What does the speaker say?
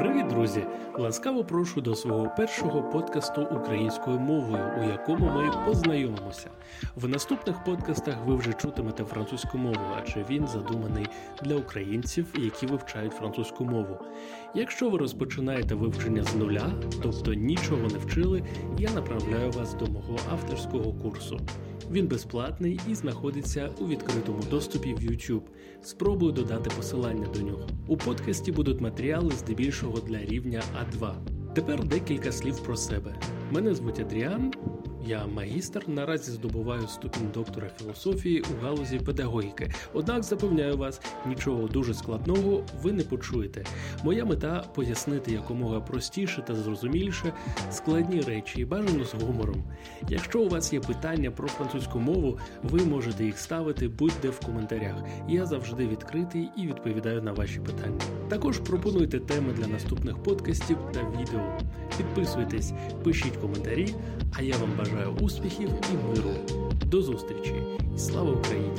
Привіт, друзі! Ласкаво прошу до свого першого подкасту українською мовою, у якому ми познайомимося. В наступних подкастах ви вже чутимете французьку мову, адже він задуманий для українців, які вивчають французьку мову. Якщо ви розпочинаєте вивчення з нуля, тобто нічого не вчили, я направляю вас до мого авторського курсу. Він безплатний і знаходиться у відкритому доступі в YouTube. Спробую додати посилання до нього. У подкасті будуть матеріали здебільшого для рівня А2. Тепер декілька слів про себе. Мене звуть Адріан. Я магістр, наразі здобуваю ступінь доктора філософії у галузі педагогіки. Однак запевняю вас, нічого дуже складного ви не почуєте. Моя мета пояснити якомога простіше та зрозуміліше складні речі, бажано з гумором. Якщо у вас є питання про французьку мову, ви можете їх ставити будь-де в коментарях. Я завжди відкритий і відповідаю на ваші питання. Також пропонуйте теми для наступних подкастів та відео. Підписуйтесь, пишіть коментарі, а я вам бажаю успіхів і миру. До зустрічі і слава Україні!